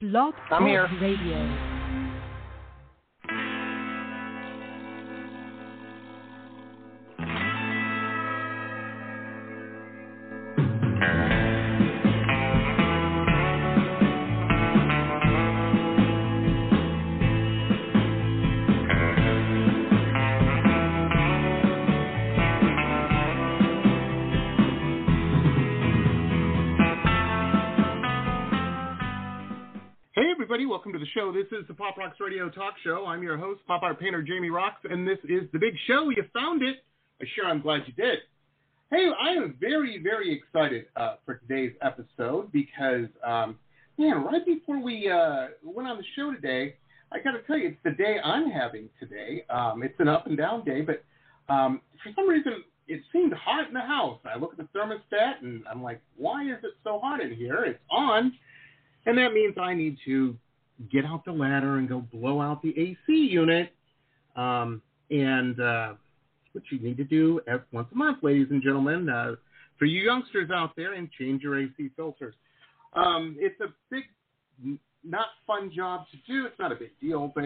Blog I'm here. Talk Radio. Everybody, welcome to the show. This is the Pop Rocks Radio Talk Show. I'm your host, pop art painter Jamie Roxx, and this is the big show. You found it. Uh, Sure, I'm glad you did. Hey, I am very, very excited uh, for today's episode because, um, man, right before we uh, went on the show today, I got to tell you, it's the day I'm having today. Um, it's an up and down day, but um, for some reason, it seemed hot in the house. I look at the thermostat and I'm like, why is it so hot in here? It's on. And that means I need to get out the ladder and go blow out the AC unit. Um, and uh, what you need to do once a month, ladies and gentlemen, uh, for you youngsters out there, and change your AC filters. Um, it's a big, not fun job to do. It's not a big deal, but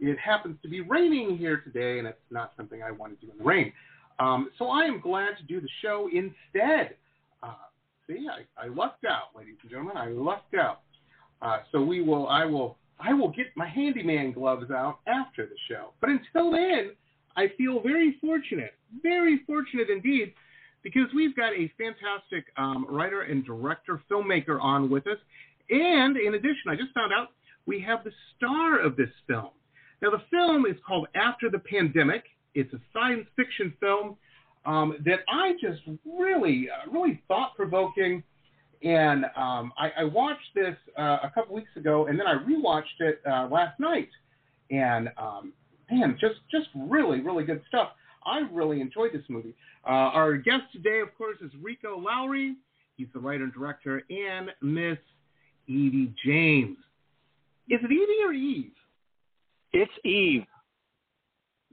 it happens to be raining here today, and it's not something I want to do in the rain. Um, so I am glad to do the show instead. Uh, see, I, I lucked out, ladies and gentlemen. I lucked out. Uh, so we will, I will, I will get my handyman gloves out after the show. But until then, I feel very fortunate, very fortunate indeed, because we've got a fantastic um, writer and director, filmmaker on with us. And in addition, I just found out we have the star of this film. Now, the film is called After the Pandemic. It's a science fiction film um, that I just really, uh, really thought provoking. And um, I, I watched this uh, a couple weeks ago, and then I rewatched it uh, last night. And um, man, just just really, really good stuff. I really enjoyed this movie. Uh, our guest today, of course, is Rico Lowry. He's the writer and director, and Miss Edie James. Is it Edie or Eve? It's Eve.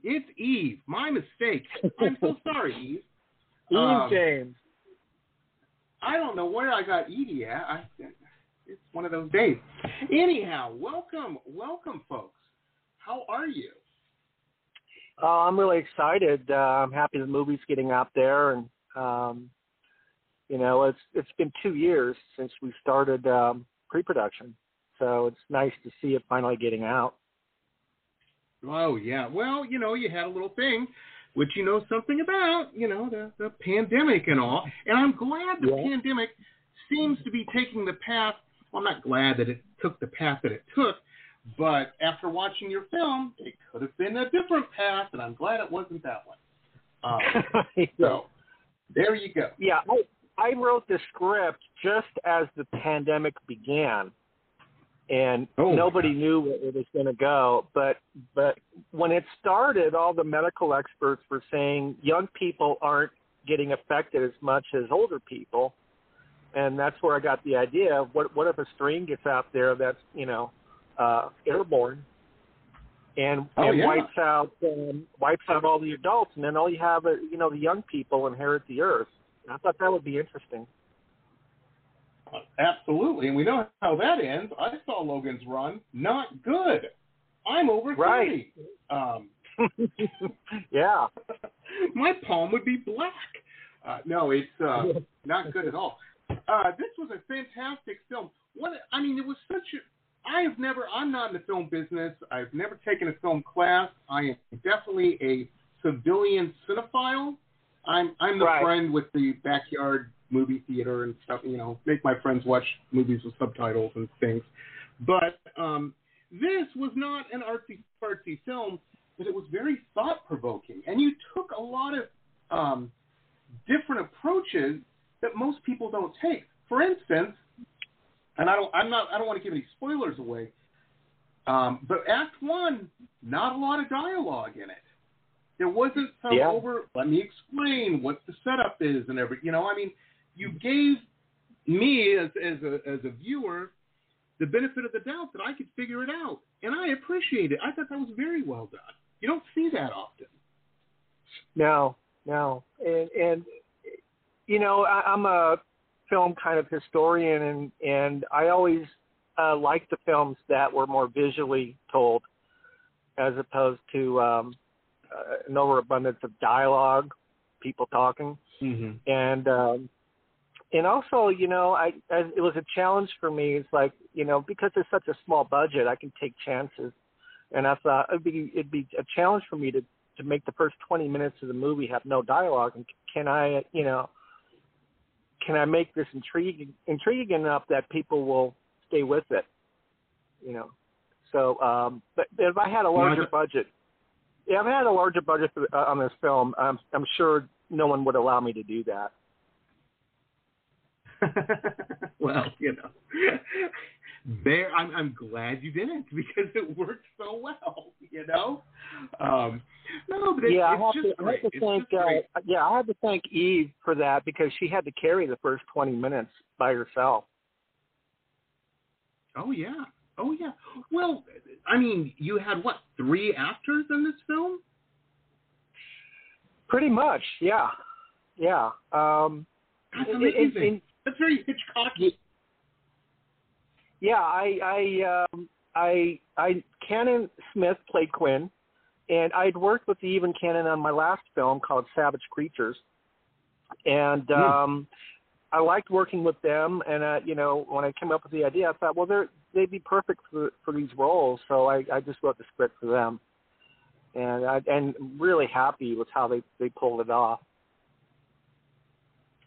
It's Eve. My mistake. I'm so sorry, Eve. Eve Um, James. I don't know where I got Edie at. I, it's one of those days. Anyhow, welcome, welcome, folks. How are you? Uh, I'm really excited. Uh, I'm happy the movie's getting out there, and um, you know, it's it's been two years since we started um, pre-production, so it's nice to see it finally getting out. Oh yeah. Well, you know, you had a little thing, which you know something about. You know, the the pandemic and all. And I'm glad the Yeah. pandemic seems to be taking the path. Well, I'm not glad that it took the path that it took, but after watching your film, it could have been a different path, and I'm glad it wasn't that one. Um, so there you go. yeah, I, I wrote the script just as the pandemic began, and Oh, nobody knew where it was going to go. But but when it started, all the medical experts were saying young people aren't getting affected as much as older people, and that's where I got the idea of what what if a strain gets out there that's you know uh, airborne. And, Oh, and yeah. wipes out um, wipes out all the adults, and then all you have, are, you know, the young people inherit the earth. I thought that would be interesting. Absolutely, and we know how that ends. I saw Logan's Run. Not good. I'm over Right. 30. Um, yeah. my palm would be black. Uh, no, it's uh, not good at all. Uh, this was a fantastic film. What I mean, it was such a. I have never. I'm not in the film business. I've never taken a film class. I am definitely a civilian cinephile. I'm I'm the Right. friend with the backyard movie theater and stuff. You know, make my friends watch movies with subtitles and things. But um, this was not an artsy fartsy film, but it was very thought provoking, and you took a lot of um, different approaches that most people don't take. For instance, and I don't, I'm not, I don't want to give any spoilers away, um, but Act One, not a lot of dialogue in it. There wasn't some Yeah. over. Let me explain what the setup is and every. You know, I mean, you gave me as as a as a viewer the benefit of the doubt that I could figure it out, and I appreciate it. I thought that was very well done. You don't see that often. No, no, and and you know I, I'm a film kind of historian, and and I always uh, liked the films that were more visually told, as opposed to um, uh, an overabundance of dialogue, people talking, Mm-hmm. and um, and also, you know, I, I it was a challenge for me. It's like, you know, because it's such a small budget, I can take chances, and I thought it'd be it'd be a challenge for me to to make the first 20 minutes of the movie have no dialogue, and can I, you know, can I make this intriguing intriguing enough that people will stay with it, you know? So, um, but if I had a larger Yeah. budget, yeah, if I had a larger budget for, uh, on this film, I'm I'm sure no one would allow me to do that. well, you know, there. I'm I'm glad you didn't because it worked so well. You know, um, no, but it's, yeah, I have just to, I have to thank uh, yeah, I had to thank Eve for that because she had to carry the first 20 minutes by herself. Oh yeah, oh yeah. Well, I mean, you had what three actors in this film? Pretty much, yeah, yeah. Um, That's in- amazing. in- in- That's very Hitchcocky. yeah, I I um, I I Kannon Smith played Quinn, and I'd worked with Eve and Kannon on my last film called Savage Creatures, and Hmm. um, I liked working with them. And uh, you know, when I came up with the idea, I thought, well, they're they'd be perfect for for these roles, so I I just wrote the script for them, and I and really happy with how they they pulled it off.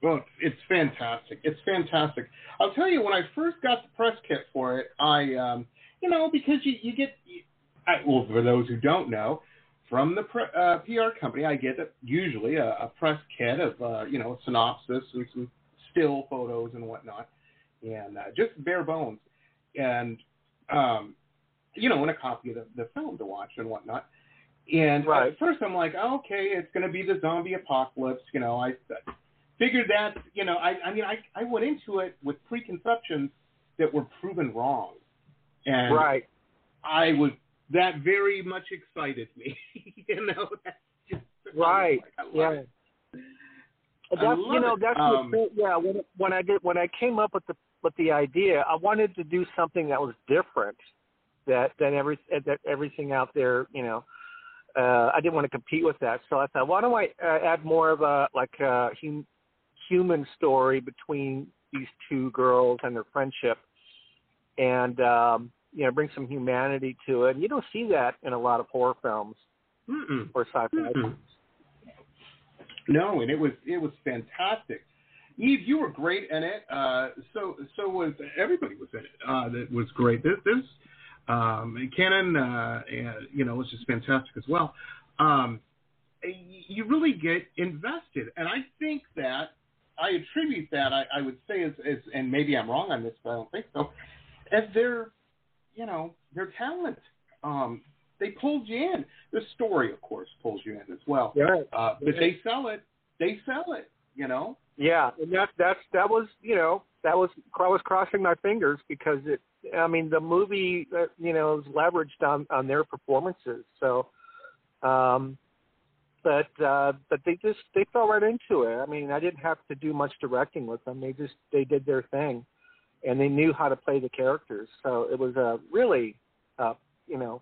Well, it's fantastic. It's fantastic. I'll tell you, when I first got the press kit for it, I, um, you know, because you, you get, you, I, well, for those who don't know, from the pre, uh, PR company, I get a, usually a, a press kit of, uh, you know, a synopsis and some still photos and whatnot, and uh, just bare bones, and, um, you know, and a copy of the, the film to watch and whatnot. And Right. at first, I'm like, oh, okay, it's going to be the zombie apocalypse. You know, I figured that. You know, I, I mean, I, I went into it with preconceptions that were proven wrong, and right. I was that very much excited me. you know, that's just Right. like, Yeah. it. That's you know it. that's Um, the thing, yeah when when I did when I came up with the with the idea I wanted to do something that was different that than every that everything out there you know uh I didn't want to compete with that so I thought why don't I uh, add more of a like a hum, human story between these two girls and their friendship and um you know bring some humanity to it and you don't see that in a lot of horror films mm-mm. or sci-fi Mm-mm. films. No, and it was it was fantastic. Eve, you were great in it. Uh, so so was everybody was in it. Uh, that was great. This this um, Kannon, uh, and, you know, was just fantastic as well. Um, you really get invested, and I think that I attribute that I, I would say is, is and maybe I'm wrong on this, but I don't think so. As their you know their talent. Um, they pulled you in. The story, of course, pulls you in as well. Yeah. Uh, but they sell it. They sell it. You know. Yeah, and that that's that was you know that was I was crossing my fingers because it I mean the movie uh, you know is leveraged on on their performances so um but uh but they just they fell right into it I mean I didn't have to do much directing with them they just they did their thing and they knew how to play the characters so it was a really uh you know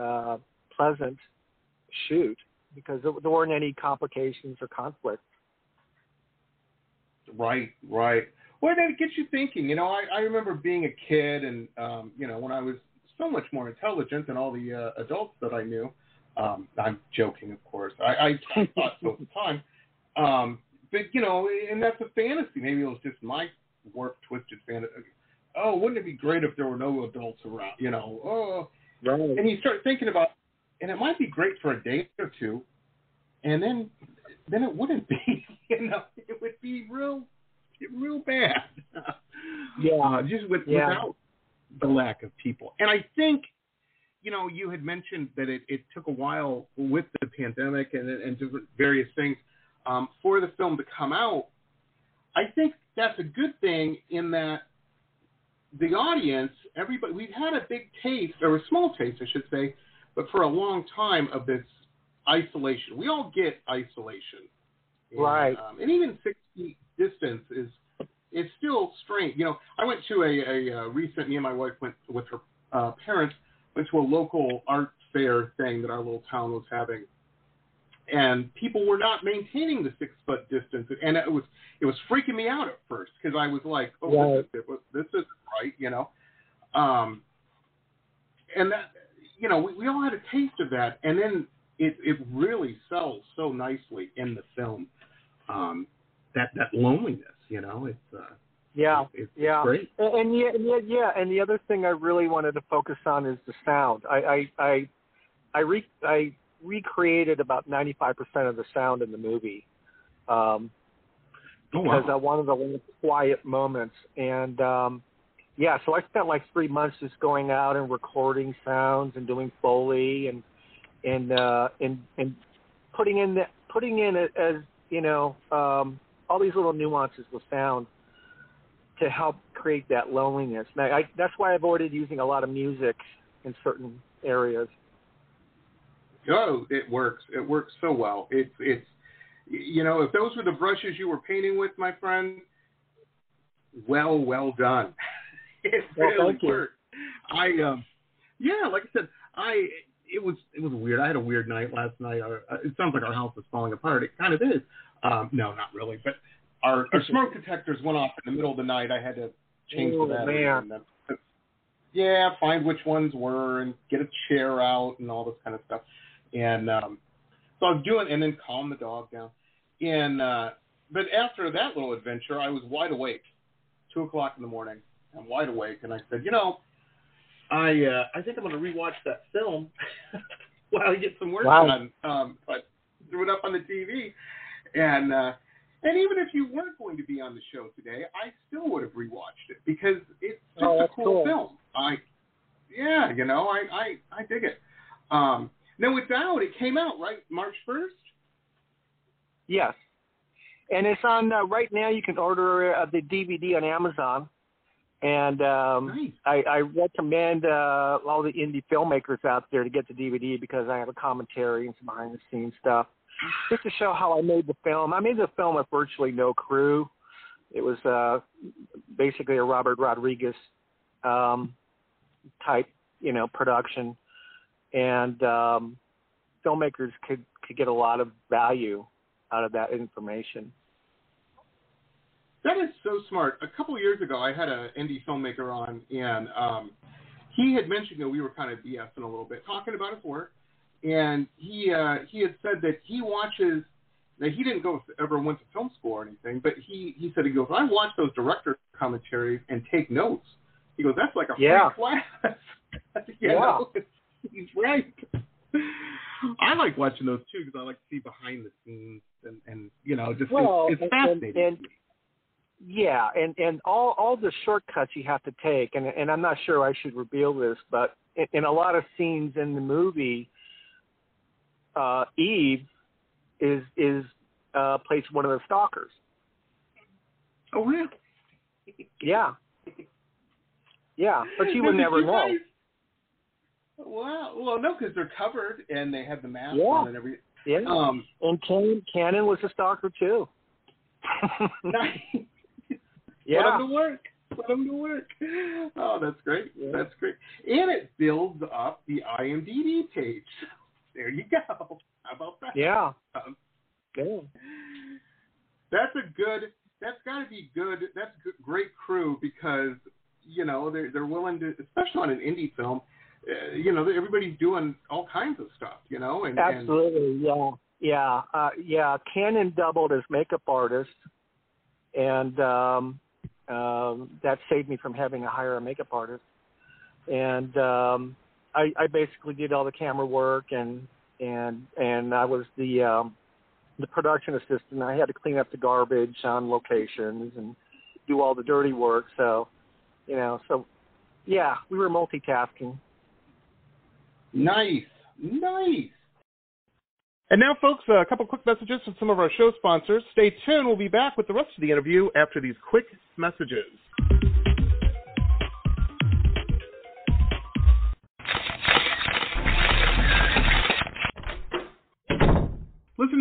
uh pleasant shoot because there, weren't any complications or conflict Right. Right. Well, then it gets you thinking. You know, I, I remember being a kid, and um, you know, when I was so much more intelligent than all the uh, adults that I knew. Um, I'm joking, of course. I, I thought so at the time. Um, but you know, and that's a fantasy. Maybe it was just my warped, twisted fantasy. Oh, wouldn't it be great if there were no adults around? You know, oh, right and you start thinking about, and it might be great for a day or two, and then then it wouldn't be. You know, it would be real, real bad. Yeah. uh, just with, Yeah. without the lack of people. And I think, you know, you had mentioned that it, it took a while with the pandemic and and different various things um, for the film to come out. I think that's a good thing in that the audience, everybody, we've had a big taste, or a small taste, I should say, but for a long time of this isolation. We all get isolation, and, Right. Um, and even six feet distance is it's still strange. You know, I went to a, a, a recent. Me and my wife went with her uh, parents went to a local art fair thing that our little town was having, and people were not maintaining the six foot distance, and it was it was freaking me out at first because I was like, oh, right. this, is, this isn't right, you know. Um, and that you know, we, we all had a taste of that, and then it it really sells so nicely in the film. Um, that that loneliness, you know, it's uh, yeah, it's, yeah, great. And, and yeah, and yeah, yeah, and the other thing I really wanted to focus on is the sound. I I I I, re, I recreated about ninety five percent of the sound in the movie. Um, oh, because wow. I wanted a little quiet moments and um yeah, so I spent like three months just going out and recording sounds and doing foley and and uh and and putting in the putting in it as you know um all these little nuances with sound to help create that loneliness. Now, I, that's why I avoided using a lot of music in certain areas. Oh, it works. It works so well. It's it's you know if those were the brushes you were painting with, my friend, well, well done. it well, really worked. I um, yeah, like I said, I it was it was weird. I had a weird night last night. Our, uh, it sounds like our house is falling apart. It kind of is. Um, no, not really. But our, our smoke detectors went off in the middle of the night. I had to change oh, the battery. Man. And yeah, find which ones were and get a chair out and all this kind of stuff. And um, so I was doing, and then calm the dog down. And uh, but after that little adventure, I was wide awake, two o'clock in the morning. I'm wide awake, and I said, you know, I uh, I think I'm going to rewatch that film while I get some work wow. done. Um, but threw it up on the TV, and uh, and even if you weren't going to be on the show today, I still would have rewatched it because it's just oh, a cool, cool, film. I yeah, you know, I I I dig it. Um, now it's out. It came out right March first. Yes, and it's on uh, right now. You can order uh, the DVD on Amazon. And um, nice. I, I recommend uh, all the indie filmmakers out there to get the DVD because I have a commentary and some behind the scenes stuff, just to show how I made the film. I made the film with virtually no crew. It was uh, basically a Robert Rodriguez um, type, you know, production, and um, filmmakers could could get a lot of value out of that information. That is so smart. A couple years ago, I had an indie filmmaker on, and um, he had mentioned that we were kind of BSing a little bit, talking about his work, and he uh, he had said that he watches. That he didn't go ever went to film school or anything, but he he said he goes, I watch those director commentaries and take notes. He goes, that's like a free yeah. class. yeah, know? he's right. I like watching those too because I like to see behind the scenes and and you know just well, it's, it's and, fascinating. And, and, yeah, and and all all the shortcuts you have to take, and and I'm not sure I should reveal this, but in, in a lot of scenes in the movie, uh, Eve is is uh, plays one of the stalkers. Oh really? Yeah. Yeah, but you would never you know. Guys... Wow. Well, no, because they're covered and they have the mask Yeah. on and everything. Yeah. Um, and Kannon, Kannon was a stalker too. nice. yeah. Put them to work. Put them to work. Oh, that's great. Yeah. That's great. And it builds up the IMDb page. There you go. How about that? Yeah. Um, that's a good. That's got to be good. That's good, great crew because you know they're they're willing to, especially on an indie film. Uh, you know, everybody's doing all kinds of stuff. You know, and and- Absolutely, yeah, yeah, uh, yeah. Kannon doubled as makeup artist, and um, um, that saved me from having to hire a makeup artist. And um, I, I basically did all the camera work, and and and I was the um, the production assistant. I had to clean up the garbage on locations and do all the dirty work. So, you know, so yeah, we were multitasking. Nice, nice. And now, folks, a couple quick messages from some of our show sponsors. Stay tuned. We'll be back with the rest of the interview after these quick messages.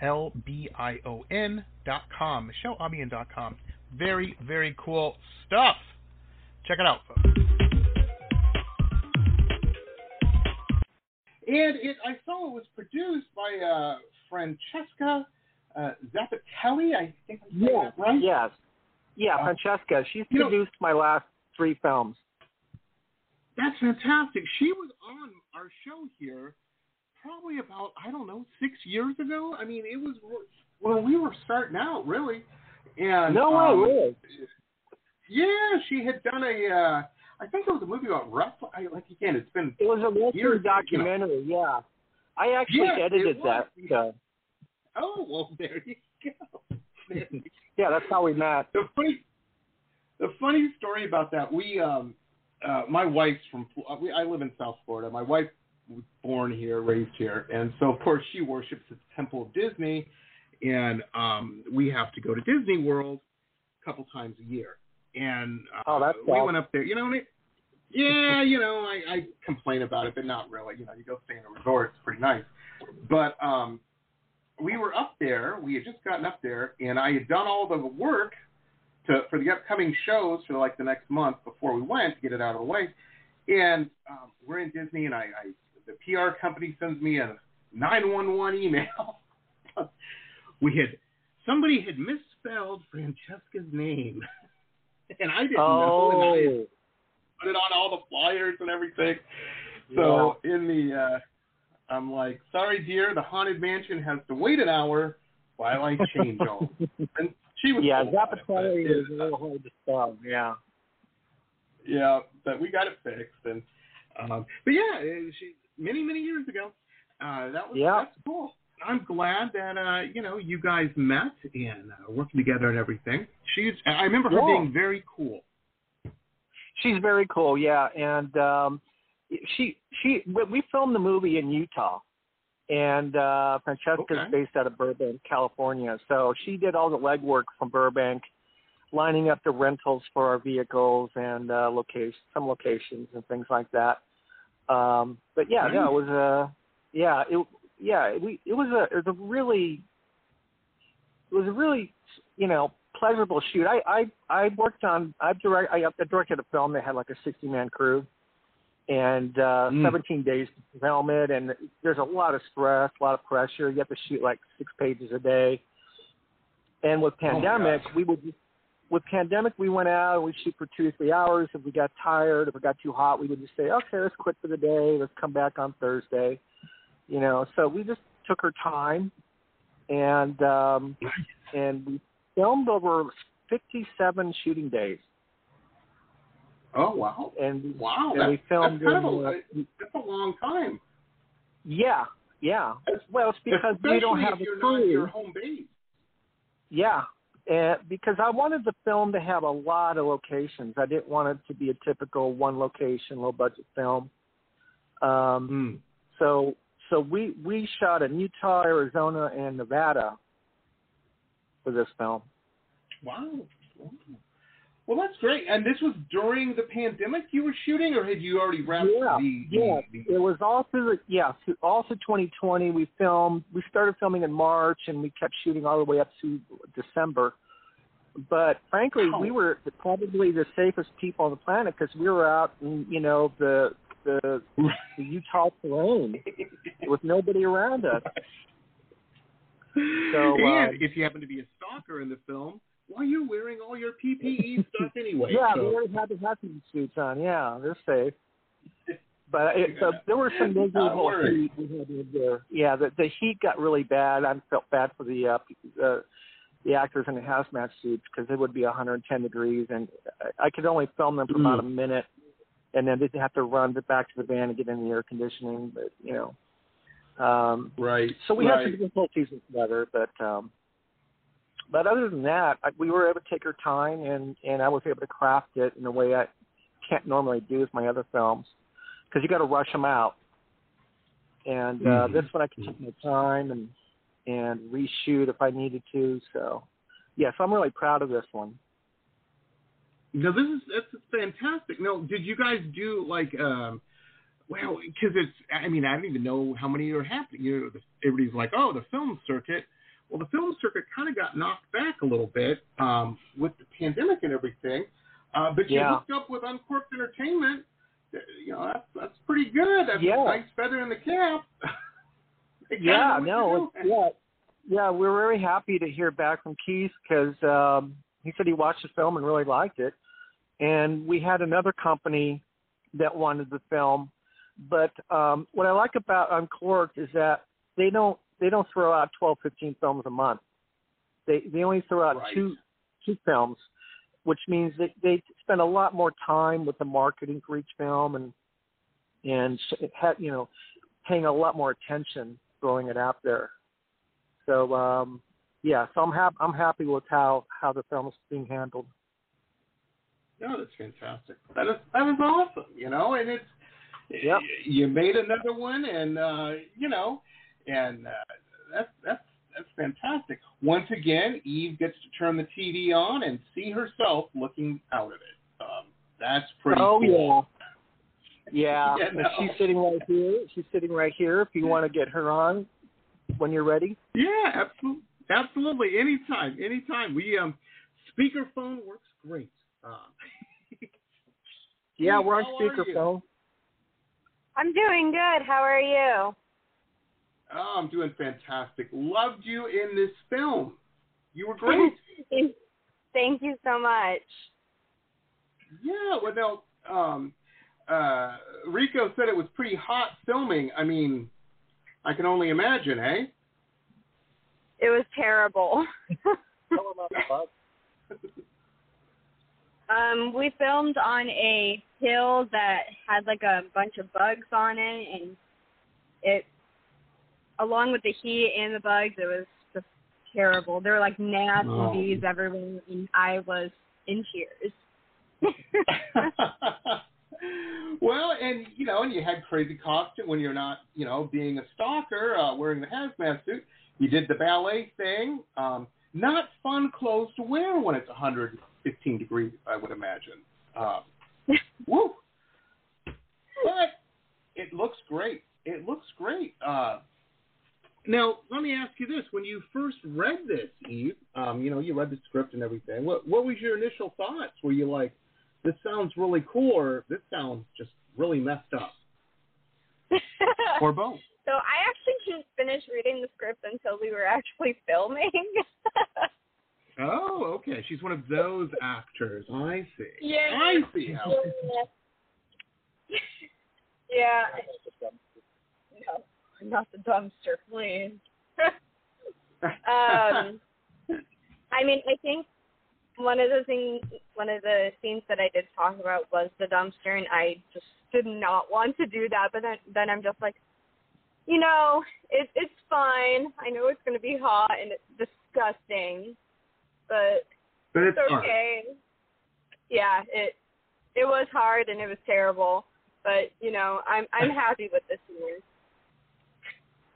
M-I-C-H-E-L-E-A-L-B-I-O-N dot com. MicheleAlbion.com. Very, very cool stuff. Check it out, folks. And it, I saw it was produced by uh, Francesca uh, Zappitelli. I think I'm saying Yeah. that right. Yes. Yeah, Uh, Francesca. She's you know- produced my last three films. That's fantastic. She was on our show here probably about I don't know six years ago. I mean, it was when we were starting out, really. And No way, um, really. Yeah, she had done a. Uh, I think it was a movie about wrestling. I, like again, it's been It was a Western Years, you know. documentary. Yeah, I actually Yeah, edited that. So, oh well, there you go. There you yeah, that's how we met. the funny the funny story about that we um uh my wife's from uh, we, I live in South Florida. My wife was born here, raised here, and so of course she worships at the Temple of Disney, and um we have to go to Disney World a couple times a year. And uh, Oh, that's we went up there. You know, and it, yeah, you know, I, I complain about it, but not really. You know, you go stay in a resort; it's pretty nice. But um, we were up there. We had just gotten up there, and I had done all the work to for the upcoming shows for like the next month before we went to get it out of the way. And um, we're in Disney, and I, I the PR company sends me a 911 email. we had somebody had misspelled Francesca's name, and I didn't know. And I Oh, put it on all the flyers and everything. So in the, uh, I'm like, sorry, dear, the haunted mansion has to wait an hour while I change all. and she was yeah, cool about it, but Zappitelli it- is a little hard to spell. Yeah. yeah, but we got it fixed. And um, but yeah, she many many years ago. Uh, that was Yeah. that's cool. I'm glad that uh, you know you guys met and uh, working together and everything. She's I remember her Yeah. being very cool. She's very cool. Yeah, and um, she she we we filmed the movie in Utah, and uh, Francesca's Okay. based out of Burbank, California. So she did all the legwork from Burbank, lining up the rentals for our vehicles and uh, location, some locations and things like that. Um, but yeah, no, it was a yeah, it yeah, it, we it was a it was a really it was a really you know pleasurable shoot. I I I worked on I direct I directed a film that had like a 60 man crew and uh Mm. 17 days to film it and there's a lot of stress a lot of pressure you have to shoot like six pages a day and with Oh pandemic gosh. we would with pandemic we went out and we'd shoot for two or three hours if we got tired if it got too hot we would just say okay let's quit for the day let's come back on thursday you know so we just took our time and um and we filmed over 57 shooting days Oh wow. and Wow. and That, we filmed that's kind of a, uh, that's a long time. Yeah, yeah. Well, it's because we don't have if a you're not crew. your home base. Yeah, and because I wanted the film to have a lot of locations. I didn't want it to be a typical one location, low budget film. Um, Mm. so so we we shot in Utah, Arizona, and Nevada for this film. Wow. Well, that's great. And this was during the pandemic you were shooting, or had you already wrapped yeah, the, yeah. the, It was all through the yeah, through, all through 2020. We filmed. We started filming in March, and we kept shooting all the way up to December. But frankly, Wow. we were probably the safest people on the planet because we were out in you know the the, the Utah terrain with nobody around us. So, and uh, if you happen to be a stalker in the film, why are you wearing all your PPE stuff anyway? yeah, so, they already had the hazmat suits on. Yeah, they're safe. But it, so there were some Not miserable worried. heat we had to endure. Yeah, the the heat got really bad. I felt bad for the uh, uh, the actors in the hazmat suits because it would be 110 degrees, and I- I could only film them for about a minute, and then they'd have to run back to the van and get in the air conditioning. But you know, um, right. so we right. had some difficulties with weather, but um, but other than that, I, we were able to take our time, and and I was able to craft it in a way I can't normally do with my other films, because you got to rush them out. And uh, Mhm. this one I can take my time and and reshoot if I needed to. So, yes, yeah, so I'm really proud of this one. No, this is that's fantastic. No, did you guys do like um well, because it's I mean I don't even know how many are happening. You know, everybody's like, oh, the film circuit. Well, the film circuit kind of got knocked back a little bit um, with the pandemic and everything. Uh, but you Yeah. hooked up with Uncork'd Entertainment. Uh, You know, that's that's pretty good. That's Yeah. a nice feather in the cap. Yeah, no, it's, yeah, yeah. We're very happy to hear back from Keith because um, he said he watched the film and really liked it, and we had another company that wanted the film. But um, what I like about Uncork'd is that they don't they don't throw out 12, 15 films a month. They they only throw out Right. two two films, which means that they spend a lot more time with the marketing for each film and and ha- you know paying a lot more attention throwing it out there. So um, yeah, so I'm happy. I'm happy with how how the film is being handled. No, that's fantastic. That is that is awesome. You know, and it's Yep. you made another one, and uh, you know, and uh, that's that's that's fantastic. Once again, Eve gets to turn the TV on and see herself looking out of it. Um, that's pretty oh cool. yeah, yeah. Yeah, no. She's sitting right here. She's sitting right here. If you want to get her on when you're ready. Yeah, absolutely, absolutely. Anytime, anytime. We um, speakerphone works great. Um, Yeah, we're on how are speakerphone. I'm doing good. How are you? Oh, I'm doing fantastic. Loved you in this film. You were great. Thank you so much. Yeah, well, now, um, uh, Rico said it was pretty hot filming. I mean, I can only imagine, eh? It was terrible. um, we filmed on a hill that had like a bunch of bugs on it, and it, along with the heat and the bugs, it was just terrible. There were like gnats Oh. and bees everywhere, and I was in tears. well, and you know, and you had crazy costume when you're not, you know, being a stalker, uh, wearing the hazmat suit. You did the ballet thing. Um, not fun clothes to wear when it's 115 degrees, I would imagine. Uh, woo! But it looks great. It looks great. Uh, now, let me ask you this: When you first read this, Eve, um, you know, you read the script and everything. What what was your initial thoughts? Were you like, "This sounds really cool," or "This sounds just really messed up," or both? So I actually didn't finish reading the script until we were actually filming. oh, okay. She's one of those actors. I see. Yeah. I see. Yeah. No, not the dumpster, please. um, I mean, I think one of the things, one of the scenes that I did talk about was the dumpster, and I just did not want to do that. But then, then I'm just like, you know, it, it's fine. I know it's going to be hot and it's disgusting, but, but it's, it's okay. Hard. Yeah, it it was hard and it was terrible, but you know, I'm I'm happy with this year.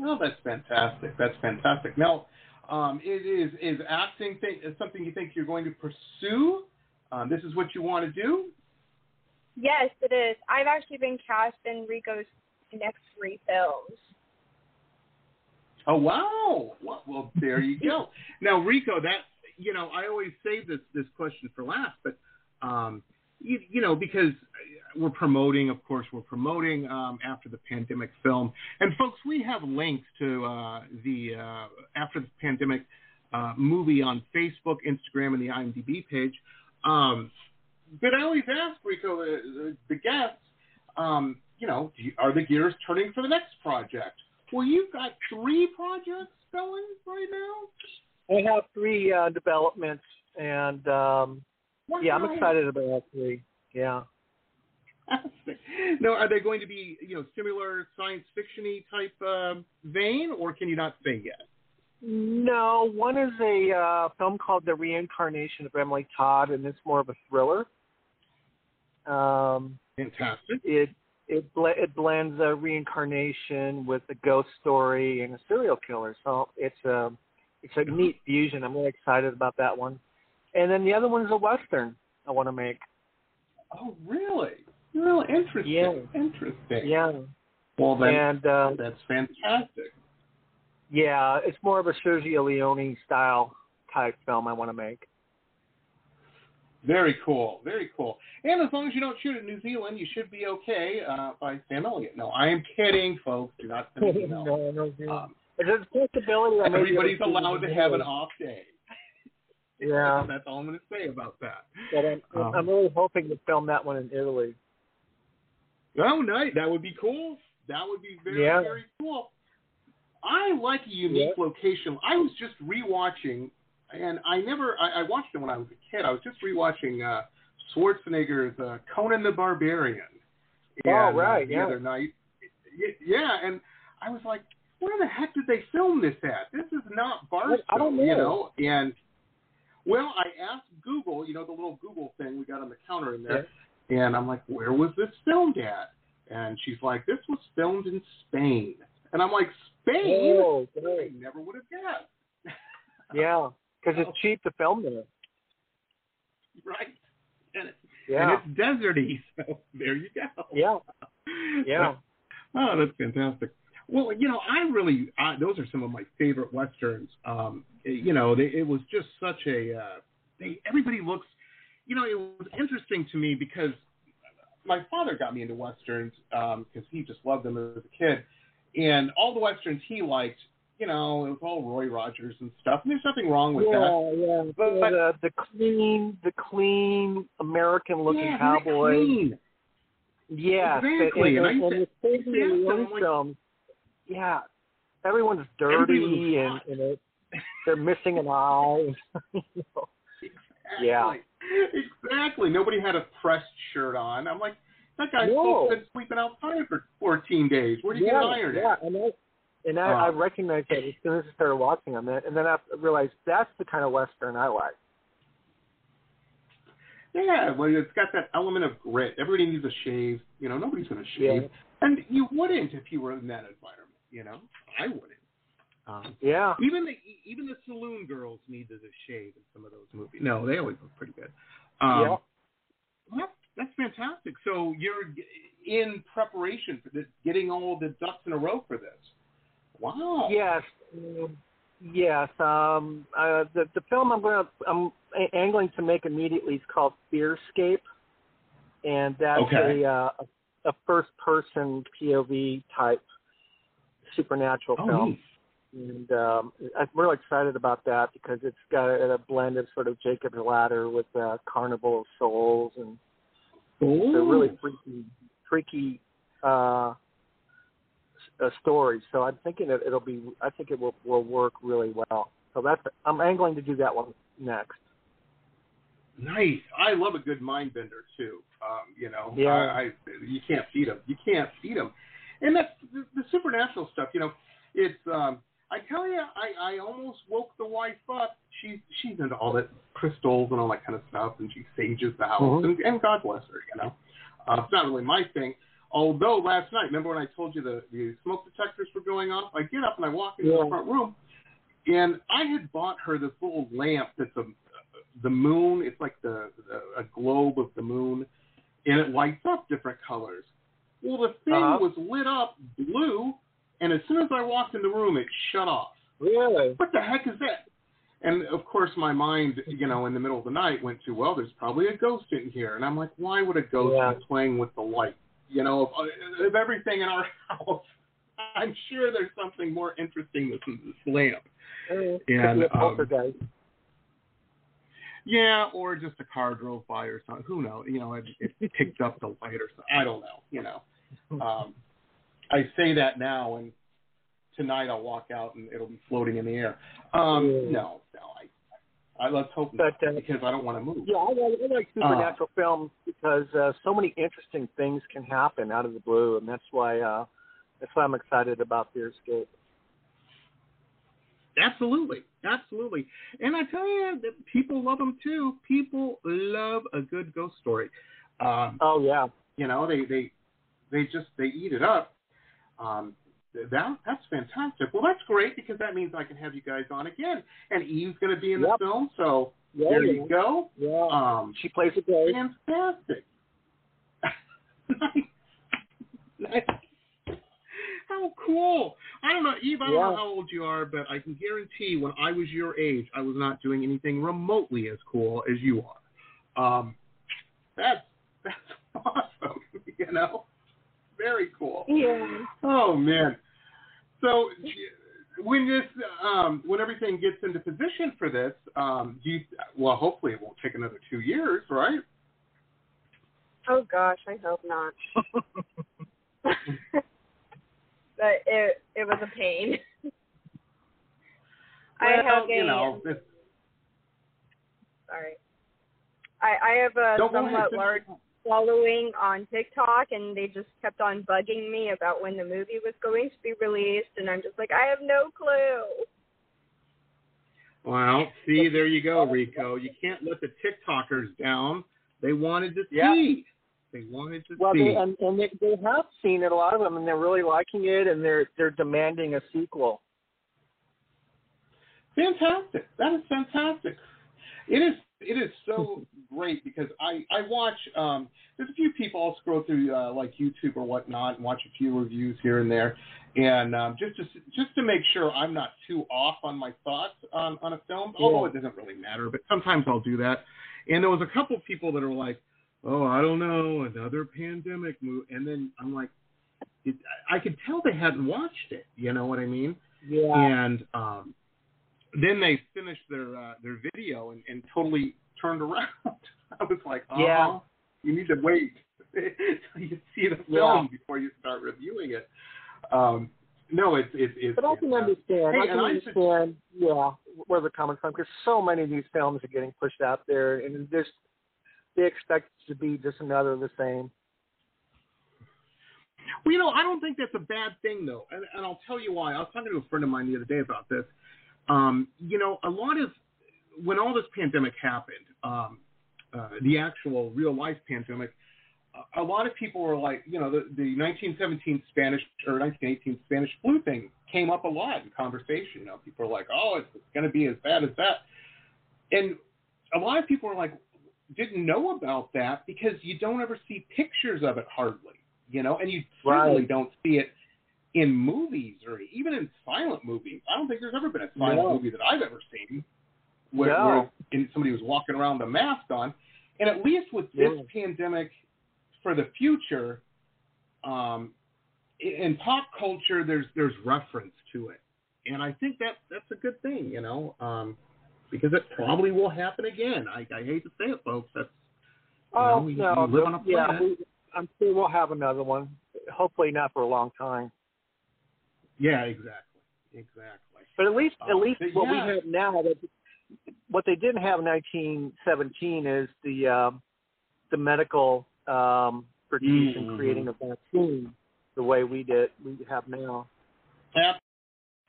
Oh, that's fantastic. That's fantastic. Now, um, it is is acting thing is something you think you're going to pursue? Um, this is what you want to do? Yes, it is. I've actually been cast in Rico's next three films. Oh wow! Well, well there you go. now, Rico, that you know, I always save this this question for last, but um, you, you know, because we're promoting, of course, we're promoting um, after the pandemic film, and folks, we have links to uh, the uh, after the pandemic uh, movie on Facebook, Instagram, and the IMDb page. Um, but I always ask Rico, the, the guests, um, you know, are the gears turning for the next project? Well, you've got three projects going right now. I have three uh, developments, and um, yeah, I'm excited about all three. Yeah. now, are they going to be you know similar science fictiony type uh, vein, or can you not say yet? No, one is a uh, film called The Reincarnation of Emily Todd, and it's more of a thriller. Um, Fantastic. It it ble- it blends a reincarnation with a ghost story and a serial killer. So it's a it's a neat fusion. I'm really excited about that one. And then the other one is a western I want to make. Oh, really? Really interesting. Yeah. Interesting. Yeah. Well, then, and uh, that's fantastic. Yeah, it's more of a Sergio Leone style type film I want to make. Very cool, very cool. And as long as you don't shoot in New Zealand, you should be okay uh, by Sam Elliott. No, I am kidding, folks. Do not send me no, no, no. Um, There's a possibility. Everybody's allowed to have an off day. Yeah, that's all I'm going to say about that. But I'm, um, I'm really hoping to film that one in Italy. Oh, nice. That would be cool. That would be very, yeah. very cool. I like a unique yeah. location. I was just rewatching and I never I, I watched it when I was a kid. I was just rewatching uh, Schwarzenegger's uh, Conan the Barbarian. And, oh right, uh, the yeah. other night. Yeah, and I was like, where the heck did they film this at? This is not Barstow, I don't know. you know. And well, I asked Google, you know, the little Google thing we got on the counter in there, yeah. and I'm like, where was this filmed at? And she's like, this was filmed in Spain. And I'm like, Spain? Oh, I never would have guessed. yeah because it's cheap to film there. Right. And, it, yeah. and it's deserty, so there you go. Yeah. Yeah. oh, that's fantastic. Well, you know, I really I, those are some of my favorite westerns. Um, you know, they, it was just such a uh, they everybody looks. You know, it was interesting to me because my father got me into westerns because um, he just loved them as a kid, and all the westerns he liked you know, it was all Roy Rogers and stuff. And there's nothing wrong with yeah, that. Yeah, yeah. But, but the, the clean, the clean American-looking yeah, cowboy. Clean. Yeah, exactly. And, and, and, and the Sam, like, films, yeah, everyone's dirty and, and it, they're missing an eye. you know. Exactly. Yeah. Exactly. Nobody had a pressed shirt on. I'm like, that guy's no. been sleeping outside for 14 days. Where do you yeah, get iron yeah, at? and I, and I, Uh. I recognized that as soon as I started watching them, and then I realized that's the kind of western I like. Yeah, well, it's got that element of grit. Everybody needs a shave. You know, nobody's going to shave, Yeah. and you wouldn't if you were in that environment. You know, I wouldn't. Um, Yeah. even the even the saloon girls needed a shave in some of those movies. No, they always look pretty good. Um, yeah. well, that's, fantastic. So you're in preparation for this, getting all the ducks in a row for this. Wow. Yes. Yes. Um, uh, the the film I'm going to I'm angling to make immediately is called Fearscape, and that's Okay. a, uh, a first person POV type supernatural Oh, film. neat. And um, I'm really excited about that because it's got a, a blend of sort of Jacob's Ladder with uh, Carnival of Souls and it's a really freaky, freaky uh, uh, story. So I'm thinking that it'll be. I think it will will work really well. So that's I'm angling to do that one next. Nice. I love a good mind bender too. Um, you know, Yeah. I, I you can't beat them. You can't beat them. And that's the, the supernatural stuff. You know, it's. um I tell you, I I almost woke the wife up. She's she's into all that crystals and all that kind of stuff, and she sages the house, Mhm. and, and God bless her. You know, uh, it's not really my thing. Although last night, remember when I told you the the smoke detectors were going off? I get up and I walk into Yeah. the front room, and I had bought her this little lamp that's a the moon. It's like the, the a globe of the moon, and it lights up different colors. Well, the thing Uh-huh. was lit up blue, and as soon as I walked in the room, it shut off. Really? What the heck is that? And of course, my mind, you know, in the middle of the night went to, well, there's probably a ghost in here, and I'm like, why would a ghost Yeah. be playing with the light? You know, of, of everything in our house, I'm sure there's something more interesting than this lamp. And, um. Yeah, or just a car drove by or something. Who knows? You know, it, it picked up the light or something. I don't know. You know, um, I say that now, and tonight I'll walk out and it'll be floating in the air. Um, Yeah. no, no, I, I let's hope not uh, because I don't want to move. Yeah, I like, I like supernatural films because uh, so many interesting things can happen out of the blue, and that's why uh, that's why I'm excited about Fearscape. Absolutely, absolutely. And I tell you, that people love them too. People love a good ghost story. Um, Oh yeah, you know, they they they just they eat it up. Um, that that's fantastic. Well, that's great because that means I can have you guys on again. And Eve's going to be in the Yep. film, so yeah, there you go. yeah. Um, she plays a ghost. fantastic. nice. nice. How cool! I don't know, Eve. I don't Yeah. know how old you are, but I can guarantee when I was your age, I was not doing anything remotely as cool as you are. Um, that's that's awesome. You know, very cool. Yeah. Oh man. So when this um when everything gets into position for this, um do you well hopefully it won't take another two years, right? Oh gosh, I hope not. but it it was a pain. I Well, have a you know, this, sorry. I I have a go somewhat ahead. large following on TikTok, and they just kept on bugging me about when the movie was going to be released, and I'm just like, I have no clue. Well, see, there you go, Rico. You can't let the TikTokers down. They wanted to Yeah. see. They wanted to Well, see. they, and, and they, they have seen it, a lot of them, and they're really liking it, and they're they're demanding a sequel. Fantastic. That is fantastic. It is. It is so great because I I watch. Um, there's a few people I'll scroll through uh, like YouTube or whatnot and watch a few reviews here and there, and um, just to just to make sure I'm not too off on my thoughts on on a film. Although it doesn't really matter, but sometimes I'll do that. And there was a couple of people that are like, "Oh, I don't know, another pandemic movie," and then I'm like, it, I could tell they hadn't watched it. You know what I mean? Yeah. and um, then they finished their uh, their video and, and totally turned around. I was like, oh, Yeah. you need to wait till you see the film Yeah. before you start reviewing it. Um, no, it's it's it's. But I can fantastic. understand. Hey, I can and I should- understand. Yeah, where they're coming from because so many of these films are getting pushed out there, and there's they expect it to be just another of the same. Well, you know, I don't think that's a bad thing, though, and, and I'll tell you why. I was talking to a friend of mine the other day about this. Um, you know, a lot of when all this pandemic happened, um, uh, the actual real life pandemic, a lot of people were like, you know, the, the 1917 Spanish or 1918 Spanish flu thing came up a lot in conversation. You know, people are like, oh, it's going to be as bad as that. And a lot of people are like, didn't know about that because you don't ever see pictures of it hardly, you know, and you certainly Right. don't see it in movies or even in silent movies. I don't think there's ever been a silent No. movie that I've ever seen where, No. where somebody was walking around with a mask on. And at least with this Yeah. pandemic for the future, um, in pop culture, there's there's reference to it, and I think that that's a good thing, you know, um, because it probably will happen again. I, I hate to say it, folks. That's you know, Oh we- no, we live on a yeah, we, I'm sure we'll have another one. Hopefully not for a long time, yeah, exactly, exactly. but at least Uh, at least but what yeah. we have now, that what they didn't have in 1917 is the um, the medical um, expertise Mhm. in creating a vaccine the way we did we have now.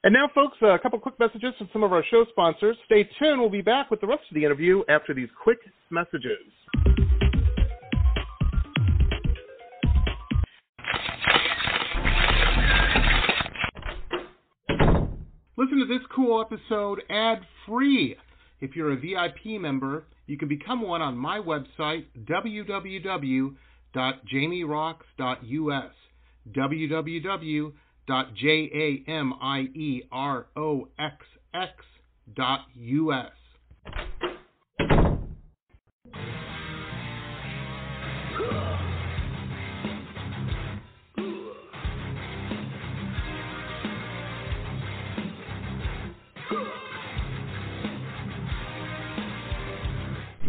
And now, folks, a couple quick messages from some of our show sponsors. Stay tuned. We'll be back with the rest of the interview after these quick messages. Listen to this cool episode ad free. If you're a VIP member, you can become one on my website, www.jamieroxx.us. www.jamieroxx.us.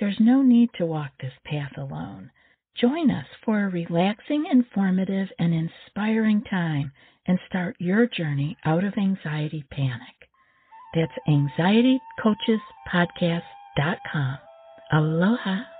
There's no need to walk this path alone. Join us for a relaxing, informative, and inspiring time and start your journey out of anxiety panic. That's anxietycoachespodcast.com. Aloha.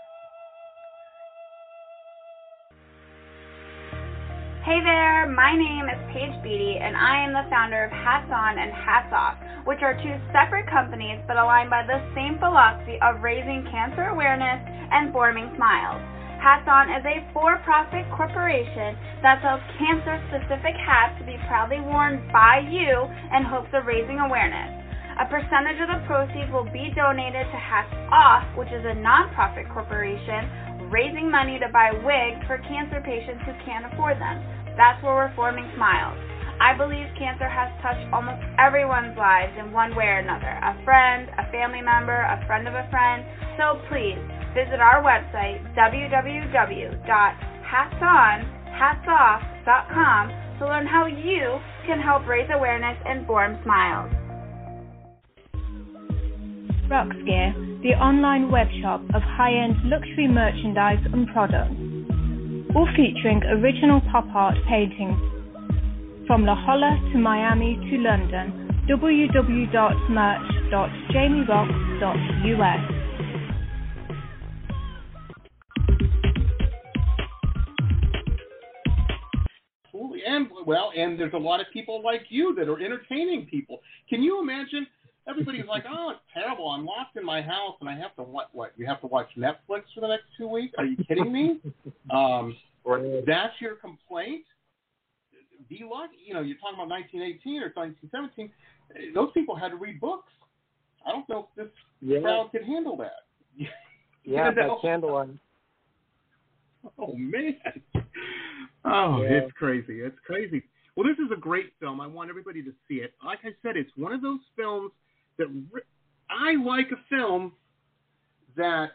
Hey there, my name is Paige Beatty, and I am the founder of Hats On and Hats Off, which are two separate companies but aligned by the same philosophy of raising cancer awareness and forming smiles. Hats On is a for profit corporation that sells cancer specific hats to be proudly worn by you in hopes of raising awareness. A percentage of the proceeds will be donated to Hats Off, which is a nonprofit corporation raising money to buy wigs for cancer patients who can't afford them. That's where we're forming Smiles. I believe cancer has touched almost everyone's lives in one way or another a friend, a family member, a friend of a friend. So please visit our website, www.hatsonhatsoff.com, to learn how you can help raise awareness and form smiles. Rock Gear, the online webshop of high-end luxury merchandise and products, all featuring original pop art paintings from La Jolla to Miami to London. www.merch.jamieroxx.us And well, and there's a lot of people like you that are entertaining people. Can you imagine everybody's like, oh, it's terrible. I'm locked in my house and I have to what? What? You have to watch Netflix for the next two weeks? Are you kidding me? um, that's your complaint? Be lucky. You know, you're talking about 1918 or 1917. Those people had to read books. I don't know if this Yeah. crowd could handle that. Yeah, You know? that. Oh man. Oh, Yeah. it's crazy. It's crazy. Well, this is a great film. I want everybody to see it. Like I said, it's one of those films that re- I like a film that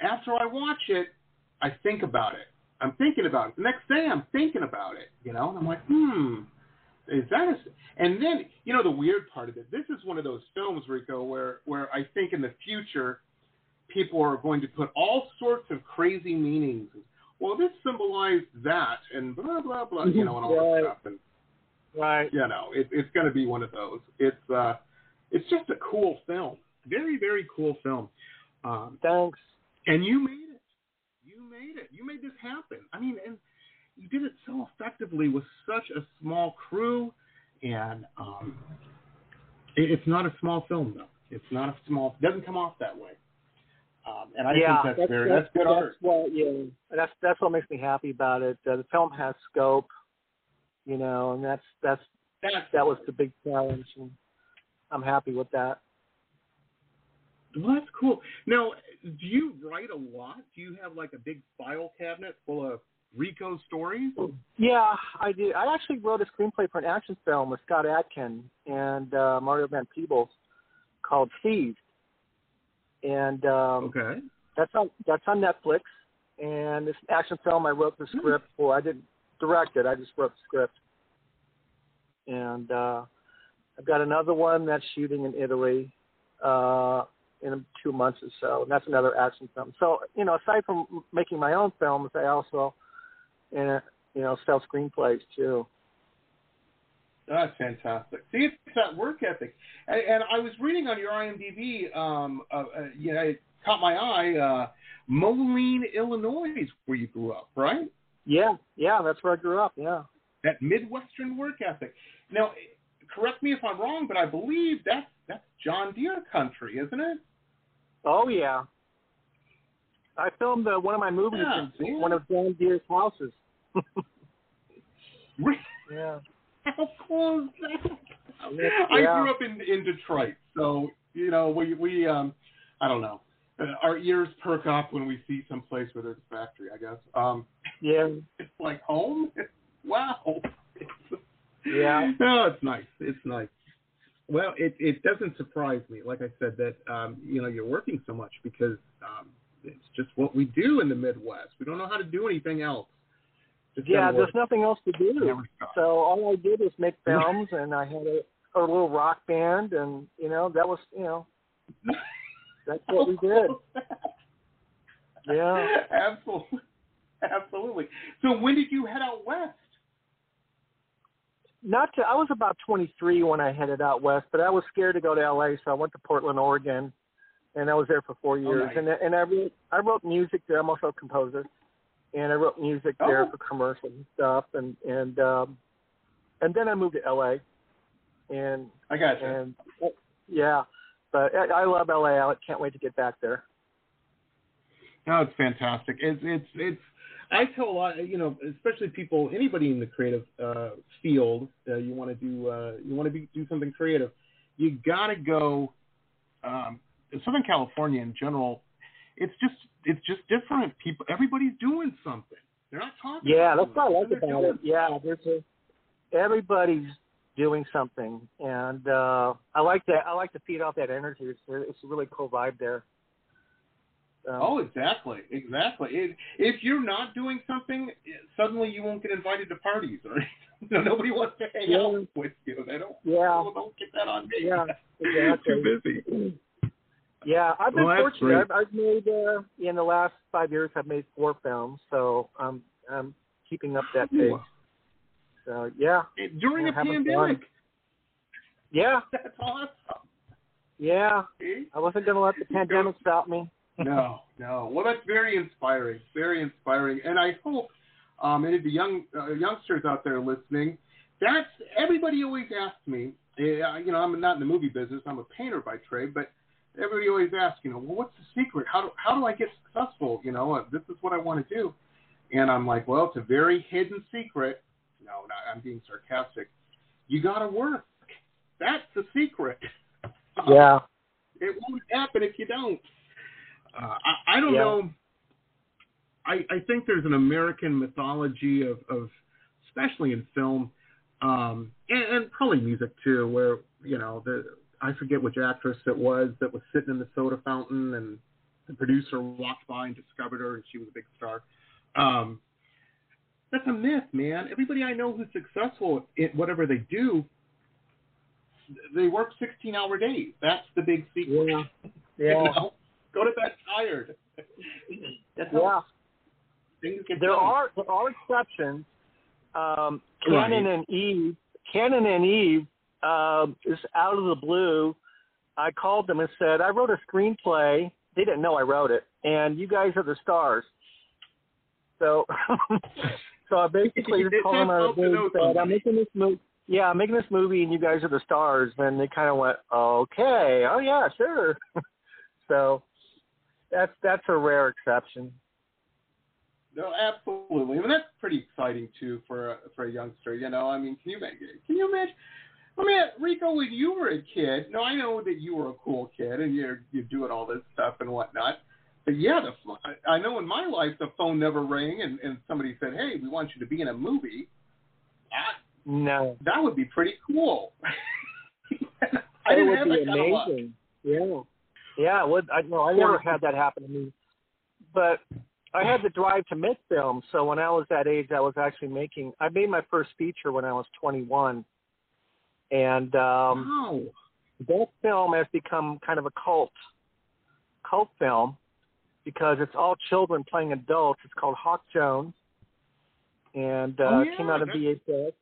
after I watch it, I think about it. I'm thinking about it. The next day, I'm thinking about it. You know, and I'm like, hmm, is that a? And then, you know, the weird part of it. This is one of those films, Rico, where where I think in the future people are going to put all sorts of crazy meanings. Well, this symbolized that, and blah blah blah, you know, and all Right. that stuff. And Right. you know, it, it's going to be one of those. It's uh, it's just a cool film, very very cool film. Um, Thanks. and you made it. You made it. You made this happen. I mean, and you did it so effectively with such a small crew, and um, it, it's not a small film though. It's not a small. It doesn't come off that way. Um, and I yeah, think that's, very that's, good that's art. What, yeah, that's that's what makes me happy about it. Uh, the film has scope, you know, and that's that's That's that was the big challenge, and I'm happy with that. Well, that's cool. Now, do you write a lot? Do you have like a big file cabinet full of Rico stories? Yeah, I did. I actually wrote a screenplay for an action film with Scott Adkins and uh, Mario Van Peebles called Seized, and um, Okay. that's on that's on Netflix. And this action film, I wrote the script for. I didn't direct it. I just wrote the script. And uh, I've got another one that's shooting in Italy uh, in two months or so, and that's another action film. So you know, aside from making my own films, I also, you know, sell screenplays too. That's fantastic. See, it's that work ethic. And, and I was reading on your IMDb, um, uh, uh, you know, it caught my eye. Uh, Moline, Illinois, is where you grew up, right? Yeah, yeah, that's where I grew up. Yeah. That Midwestern work ethic. Now, correct me if I'm wrong, but I believe that's that's John Deere country, isn't it? Oh yeah. I filmed uh, one of my movies Yeah, in yeah. one of John Deere's houses. yeah. How cool is that? Yeah. I grew up in in Detroit, so you know we we um I don't know. Uh, our ears perk up when we see some place where there's a factory. I guess. Um, Yeah. it's like home. wow. Yeah. No, it's nice. It's nice. Well, it it doesn't surprise me. Like I said, that um, you know you're working so much because um, it's just what we do in the Midwest. We don't know how to do anything else. Just Yeah, there's nothing else to do. So all I did was make films, and I had a, a little rock band, and you know that was you know that's what we did. Yeah. Absolutely. Absolutely. So when did you head out west? Not to, I was about 23 when I headed out west, but I was scared to go to LA, so I went to Portland, Oregon, and I was there for four years. nice. And and I wrote I wrote music there. I'm also a composer, and I wrote music there Oh. for commercials and stuff, and and um, and then I moved to LA, and I got you. and yeah, but I, I love LA. I can't wait to get back there. No, it's fantastic. It's it's it's. I tell a lot, you know, especially people, anybody in the creative uh, field, uh, you want to do, uh, you want to be do something creative, you got to go. Um, Southern California in general, it's just it's just different. People, everybody's doing something. They're not talking. Yeah, that's what I like about it. Yeah, there's a everybody's doing something, and uh, I like that. I like to feed off that energy. It's, it's a really cool vibe there. Um, Oh, exactly, exactly. If, if you're not doing something, suddenly you won't get invited to parties, or you know, nobody wants to hang Yeah. out with you. They don't. Yeah. Oh, don't get that on me. Yeah, exactly. Too busy. Yeah, I've been Well, fortunate. I've, I've made uh, in the last five years. I've made four films, so I'm I'm keeping up that pace. So yeah, During We're a pandemic. fun. yeah, That's awesome. yeah. See? I wasn't gonna let the pandemic stop me. No, no. Well, that's very inspiring. Very inspiring. And I hope, um, any of the young uh, youngsters out there listening, that's everybody always asks me. eh, You know, I'm not in the movie business. I'm a painter by trade, but everybody always asks, you know, well, what's the secret? How do how do I get successful? You know, uh, this is what I want to do. And I'm like, well, it's a very hidden secret. No, not, I'm being sarcastic. You got to work. That's the secret. Yeah, It won't happen if you don't. Uh, I, I don't Yeah. know. I, I think there's an American mythology of, of especially in film, um, and, and probably music too, where you know the I forget which actress it was that was sitting in the soda fountain, and the producer walked by and discovered her, and she was a big star. Um, that's a myth, man. Everybody I know who's successful at whatever they do, they work 16-hour days. That's the big secret. yeah, You know? Go to bed tired. That's yeah. things get There done. are there are exceptions. Um, Right. Kannon and Eve, Kannon and Eve, um, is out of the blue. I called them and said I wrote a screenplay. They didn't know I wrote it, and you guys are the stars. So, so I basically just called them out of the blue and said, "I'm making this movie. Yeah, I'm making this movie, and you guys are the stars." And they kind of went, "Okay, oh yeah, sure." so, that's that's a rare exception. No, absolutely. I mean, that's pretty exciting too for a, for a youngster. You know, I mean, can you imagine? Can you imagine? I mean, Rico, when you were a kid, no, I know that you were a cool kid and you're you're doing all this stuff and whatnot. But yeah, the I know in my life the phone never rang and, and somebody said, "Hey, we want you to be in a movie." I, No, that would be pretty cool. I didn't would have be that kind of luck. amazing. Yeah, yeah. Would I no, I never had that happen to me. But I had the drive to make films. So when I was that age, I was actually making. I made my first feature when I was 21, and um, Wow. that film has become kind of a cult cult film because it's all children playing adults. It's called Hawk Jones, and uh, Oh, it came out of yeah, VHS.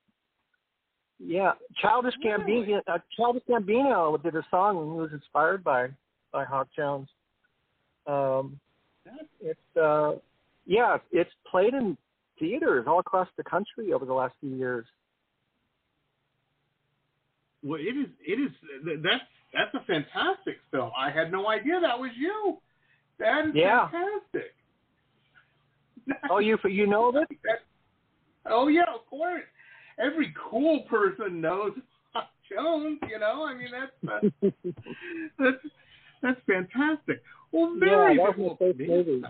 Yeah, Childish? Gambino. Uh, Childish Gambino did a song and he was inspired by by Hawk Jones. Um, it's uh, yeah, it's played in theaters all across the country over the last few years. Well, it is. It is. That's that's a fantastic film. I had no idea that was you. That is Yeah. fantastic. Oh, you you know of it? oh yeah, of course. Every cool person knows Hawk Jones. You know, I mean that's uh, that's that's fantastic. Well, very yeah, that was my first movie.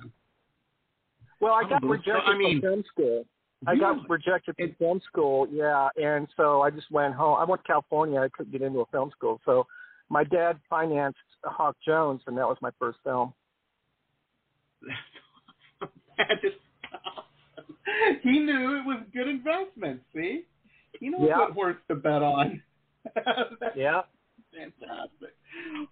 Well, I got rejected I mean- from film school. I got rejected from film school, yeah, and so I just went home. I went to California. I couldn't get into a film school, so my dad financed Hawk Jones, and that was my first film. That is awesome. That is awesome. he knew it was good investment. See, he knows Yeah. what horse to bet on. Yeah, fantastic.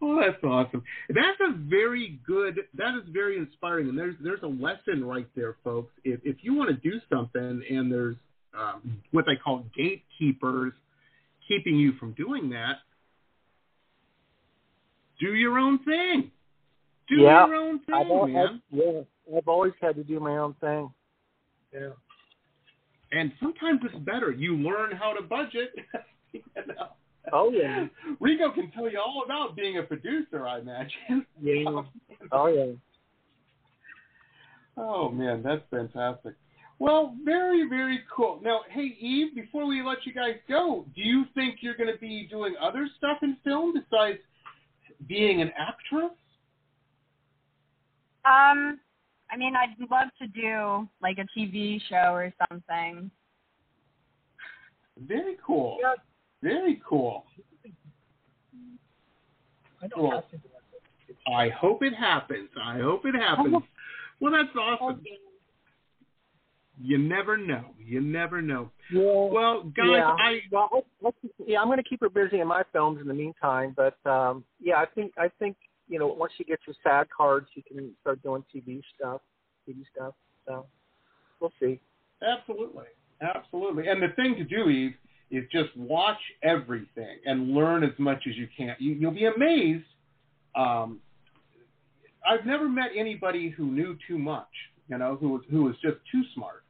Well, that's awesome. That's a very good. That is very inspiring, and there's there's a lesson right there, folks. If if you want to do something, and there's um, what they call gatekeepers keeping you from doing that, do your own thing. Do Yeah. your own I've, thing, man. I've, yeah, I've always had to do my own thing. Yeah. And sometimes it's better. You learn how to budget. you know? Oh yeah. Rico can tell you all about being a producer, I imagine. Yeah. Oh yeah. Oh man, that's fantastic. Well, very, very cool. Now, hey Eve, before we let you guys go, do you think you're going to be doing other stuff in film besides being an actress? Um, I mean, I'd love to do like a TV show or something. Very cool. Very cool. I don't Well, have to do it. I hope it happens. I hope it happens. Well, that's awesome. You never know. You never know. Yeah. Well, guys, yeah. I well, let's, let's, yeah, I'm going to keep her busy in my films in the meantime. But um, yeah, I think I think you know once she gets her SAG cards, she can start doing TV stuff, TV stuff. So we'll see. Absolutely. Absolutely. And the thing to do, Eve, is just watch everything and learn as much as you can. You, you'll be amazed. Um, I've never met anybody who knew too much, you know, who was who was just too smart.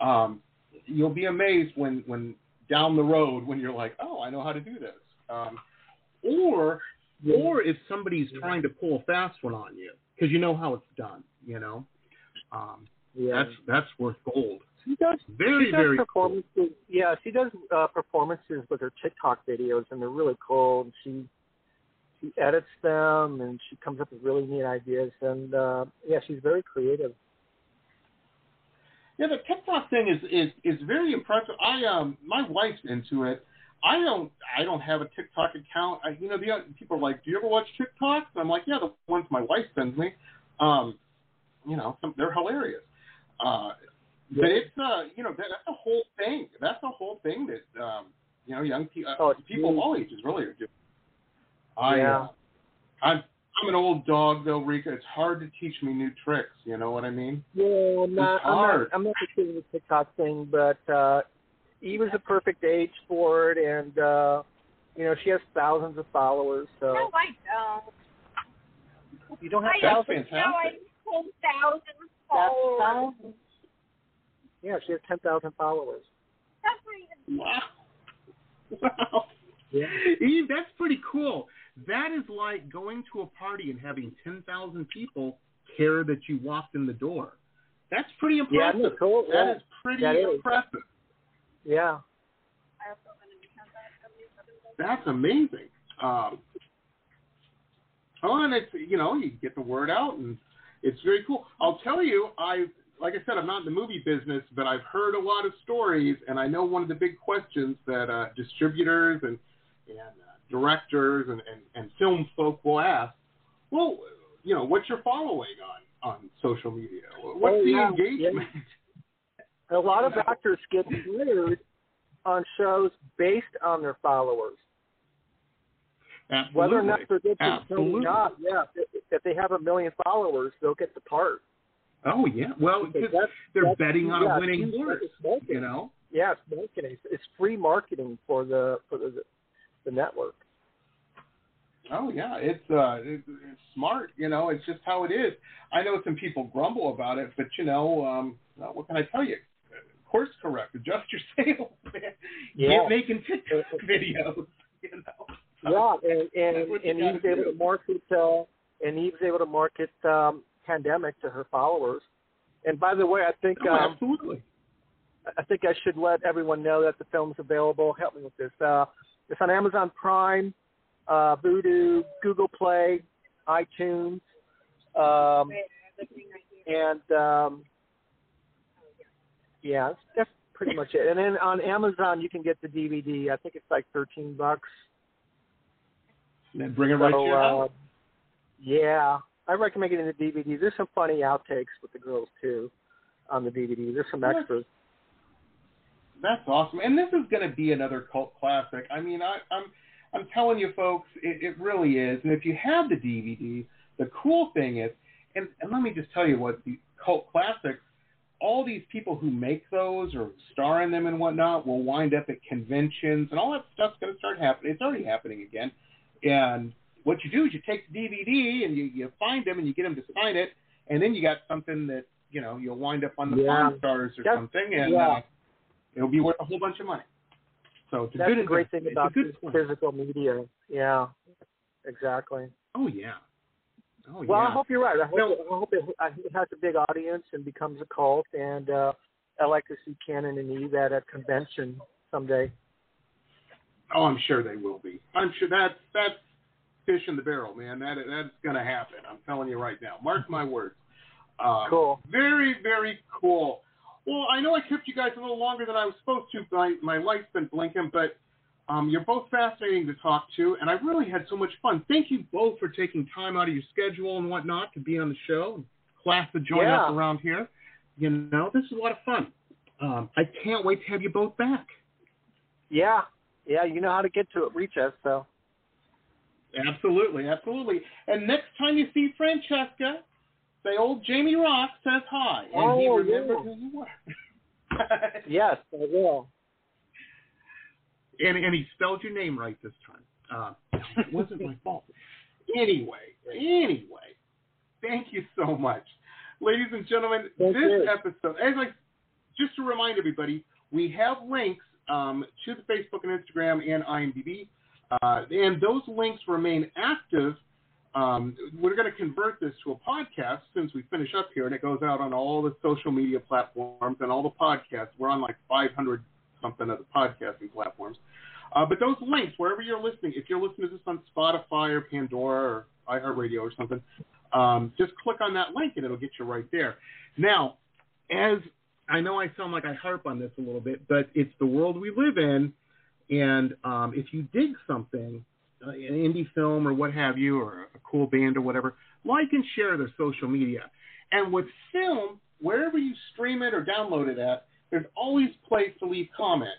Um, you'll be amazed when when down the road when you're like, oh, I know how to do this. Um, or or if somebody's trying to pull a fast one on you because you know how it's done, you know. Um, Yeah. that's that's worth gold. She does Very, she does very performances. Yeah, she does uh, performances with her TikTok videos, and they're really cool. And she she edits them, and she comes up with really neat ideas. And uh, yeah, she's very creative. Yeah, the TikTok thing is is is very impressive. I um my wife's into it. I don't I don't have a TikTok account. I, you know, the people are like, "Do you ever watch TikToks?" And I'm like, "Yeah, the ones my wife sends me." Um, you know, some, they're hilarious. Uh, but it's uh, you know, that, that's a whole thing. That's a whole thing that um, you know, young people, Oh, uh, it's people of all ages really are doing. I, Yeah. uh, I'm I'm an old dog though, Rico. It's hard to teach me new tricks. You know what I mean? Yeah, I'm not, It's I'm not, hard. I'm not pursuing the TikTok thing, but uh, Eve is a perfect age for it, and uh, you know she has thousands of followers. So No, I don't. you don't have I That's thousands. No, I fantastic. have ten thousand That's thousands. Yeah, she has ten thousand followers. That's not. Wow. Wow. Yeah. Eve, that's pretty cool. That is like going to a party and having 10,000 people care that you walked in the door. That's pretty Yeah, impressive. that's cool. That Yeah. is pretty That is. impressive. Yeah. That's amazing. Um, oh, and it's, you know, you get the word out, and it's very cool. I'll tell you, I, like I said, I'm not in the movie business, but I've heard a lot of stories, and I know one of the big questions that uh, distributors and, and uh, directors and, and, and film folk will ask. Well, you know, what's your following on, on social media? What's Oh, the yeah, engagement? A lot of actors get hired on shows based on their followers. Absolutely. Whether or not they're good for or Absolutely. not, yeah. If they have a million followers, they'll get the part. Oh yeah. Well, that's- they're that's- betting on yeah, a winning horse. You know. Yeah, it's marketing. It's free marketing for the for the the network. Oh yeah, it's uh, it's, it's smart. You know, it's just how it is. I know some people grumble about it, but you know, um, well, what can I tell you? Course correct. Adjust your sales, man. Yeah. Get making TikTok videos. You know. Yeah, and and, and gotta able do. to market uh, and Eve's able to market um, pandemic to her followers. And by the way, I think Oh, um, absolutely. I think I should let everyone know that the film's available. Help me with this. Uh, it's on Amazon Prime, uh, Vudu, Google Play, iTunes, um, and um, yeah, that's, that's pretty much it. And then on Amazon, you can get the DVD. I think it's like thirteen bucks. And bring it right So, to your uh, house. Yeah, I recommend getting the DVD. There's some funny outtakes with the girls too on the DVD. There's some extras. That's awesome. And this is going to be another cult classic. I mean, I, I'm I'm telling you, folks, it, it really is. And if you have the DVD, the cool thing is, and, and let me just tell you what the cult classics, all these people who make those or star in them and whatnot will wind up at conventions and all that stuff's going to start happening. It's already happening again. And what you do is you take the DVD and you, you find them and you get them to sign it, and then you got something that you know, you'll wind up on the Yeah. Pawn Stars or That's- something, and yeah. uh, it'll be worth a whole bunch of money. So it's a That's good great thing about good physical media. Yeah, exactly. Oh yeah. Oh well, yeah. I hope you're right. I hope, No. it, I hope it, I hope it has a big audience and becomes a cult. And uh, I like to see Kannon and Eve at a convention someday. Oh, I'm sure they will be. I'm sure that's that's fish in the barrel, man. That that's gonna happen. I'm telling you right now. Mark my words. Uh, Cool. Very very cool. Well, I know I kept you guys a little longer than I was supposed to. My my light's been blinking, but um, you're both fascinating to talk to, and I really had so much fun. Thank you both for taking time out of your schedule and whatnot to be on the show. Class to join Yeah. us around here. You know, this is a lot of fun. Um, I can't wait to have you both back. Yeah, yeah. You know how to get to it. Reach us. So Absolutely, absolutely. And next time you see Francesca, say old Jamie Rock says hi, and he Oh, remembered yeah. who you were. yes, I will. and and he spelled your name right this time. Uh, it wasn't my fault. Anyway, anyway, thank you so much, ladies and gentlemen. Thank this you. episode, as I just to remind everybody, we have links um, to the Facebook and Instagram and IMDb, uh, and those links remain active. Um, we're going to convert this to a podcast since we finish up here, and it goes out on all the social media platforms and all the podcasts. We're on like 500 something of the podcasting platforms. Uh, but those links, wherever you're listening, if you're listening to this on Spotify or Pandora or iHeartRadio or something, um, just click on that link and it'll get you right there. Now, as I know I sound like I harp on this a little bit, but it's the world we live in. And um, if you dig something, uh, an indie film or what have you, or a cool band or whatever, like and share their social media. And with film, wherever you stream it or download it at, there's always place to leave comment.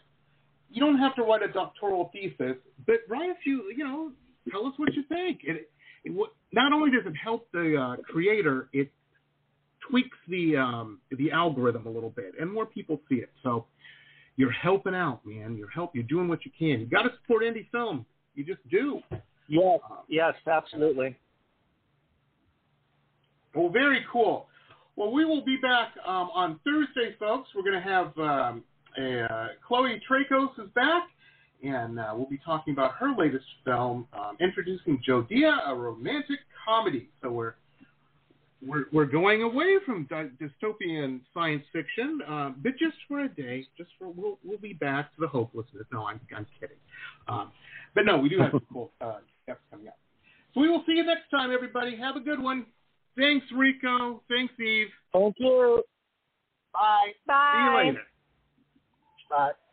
You don't have to write a doctoral thesis, but write a few, you know, tell us what you think. It, it not only does it help the uh, creator, it tweaks the um, the algorithm a little bit, and more people see it. So you're helping out, man. You're help. You're doing what you can. You got to support indie film. You just do. Yes, yes, absolutely. Well, very cool. Well, we will be back um, on Thursday, folks. We're going to have um, uh, Chloe Traicos is back, and uh, we'll be talking about her latest film, um, introducing Jodea, a romantic comedy. So we're we're, we're going away from dy- dystopian science fiction, um, but just for a day. Just for we'll we'll be back to the hopelessness. No, I'm I'm kidding. Um, but no, we do have some cool uh, stuff coming up. So we will see you next time, everybody. Have a good one. Thanks, Rico. Thanks, Eve. Thank you. Bye. Bye. See you later. Bye.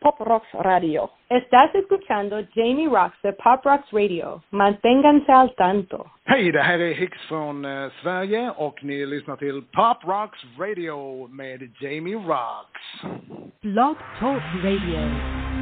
Pop Rocks Radio. Estás escuchando Jamie Rocks de Pop Rocks Radio. Manténganse al tanto. Hej, det här är Hicks från eh, Sverige och ni lyssnar till Pop Rocks Radio med Jamie Rocks. Blog Talk Radio.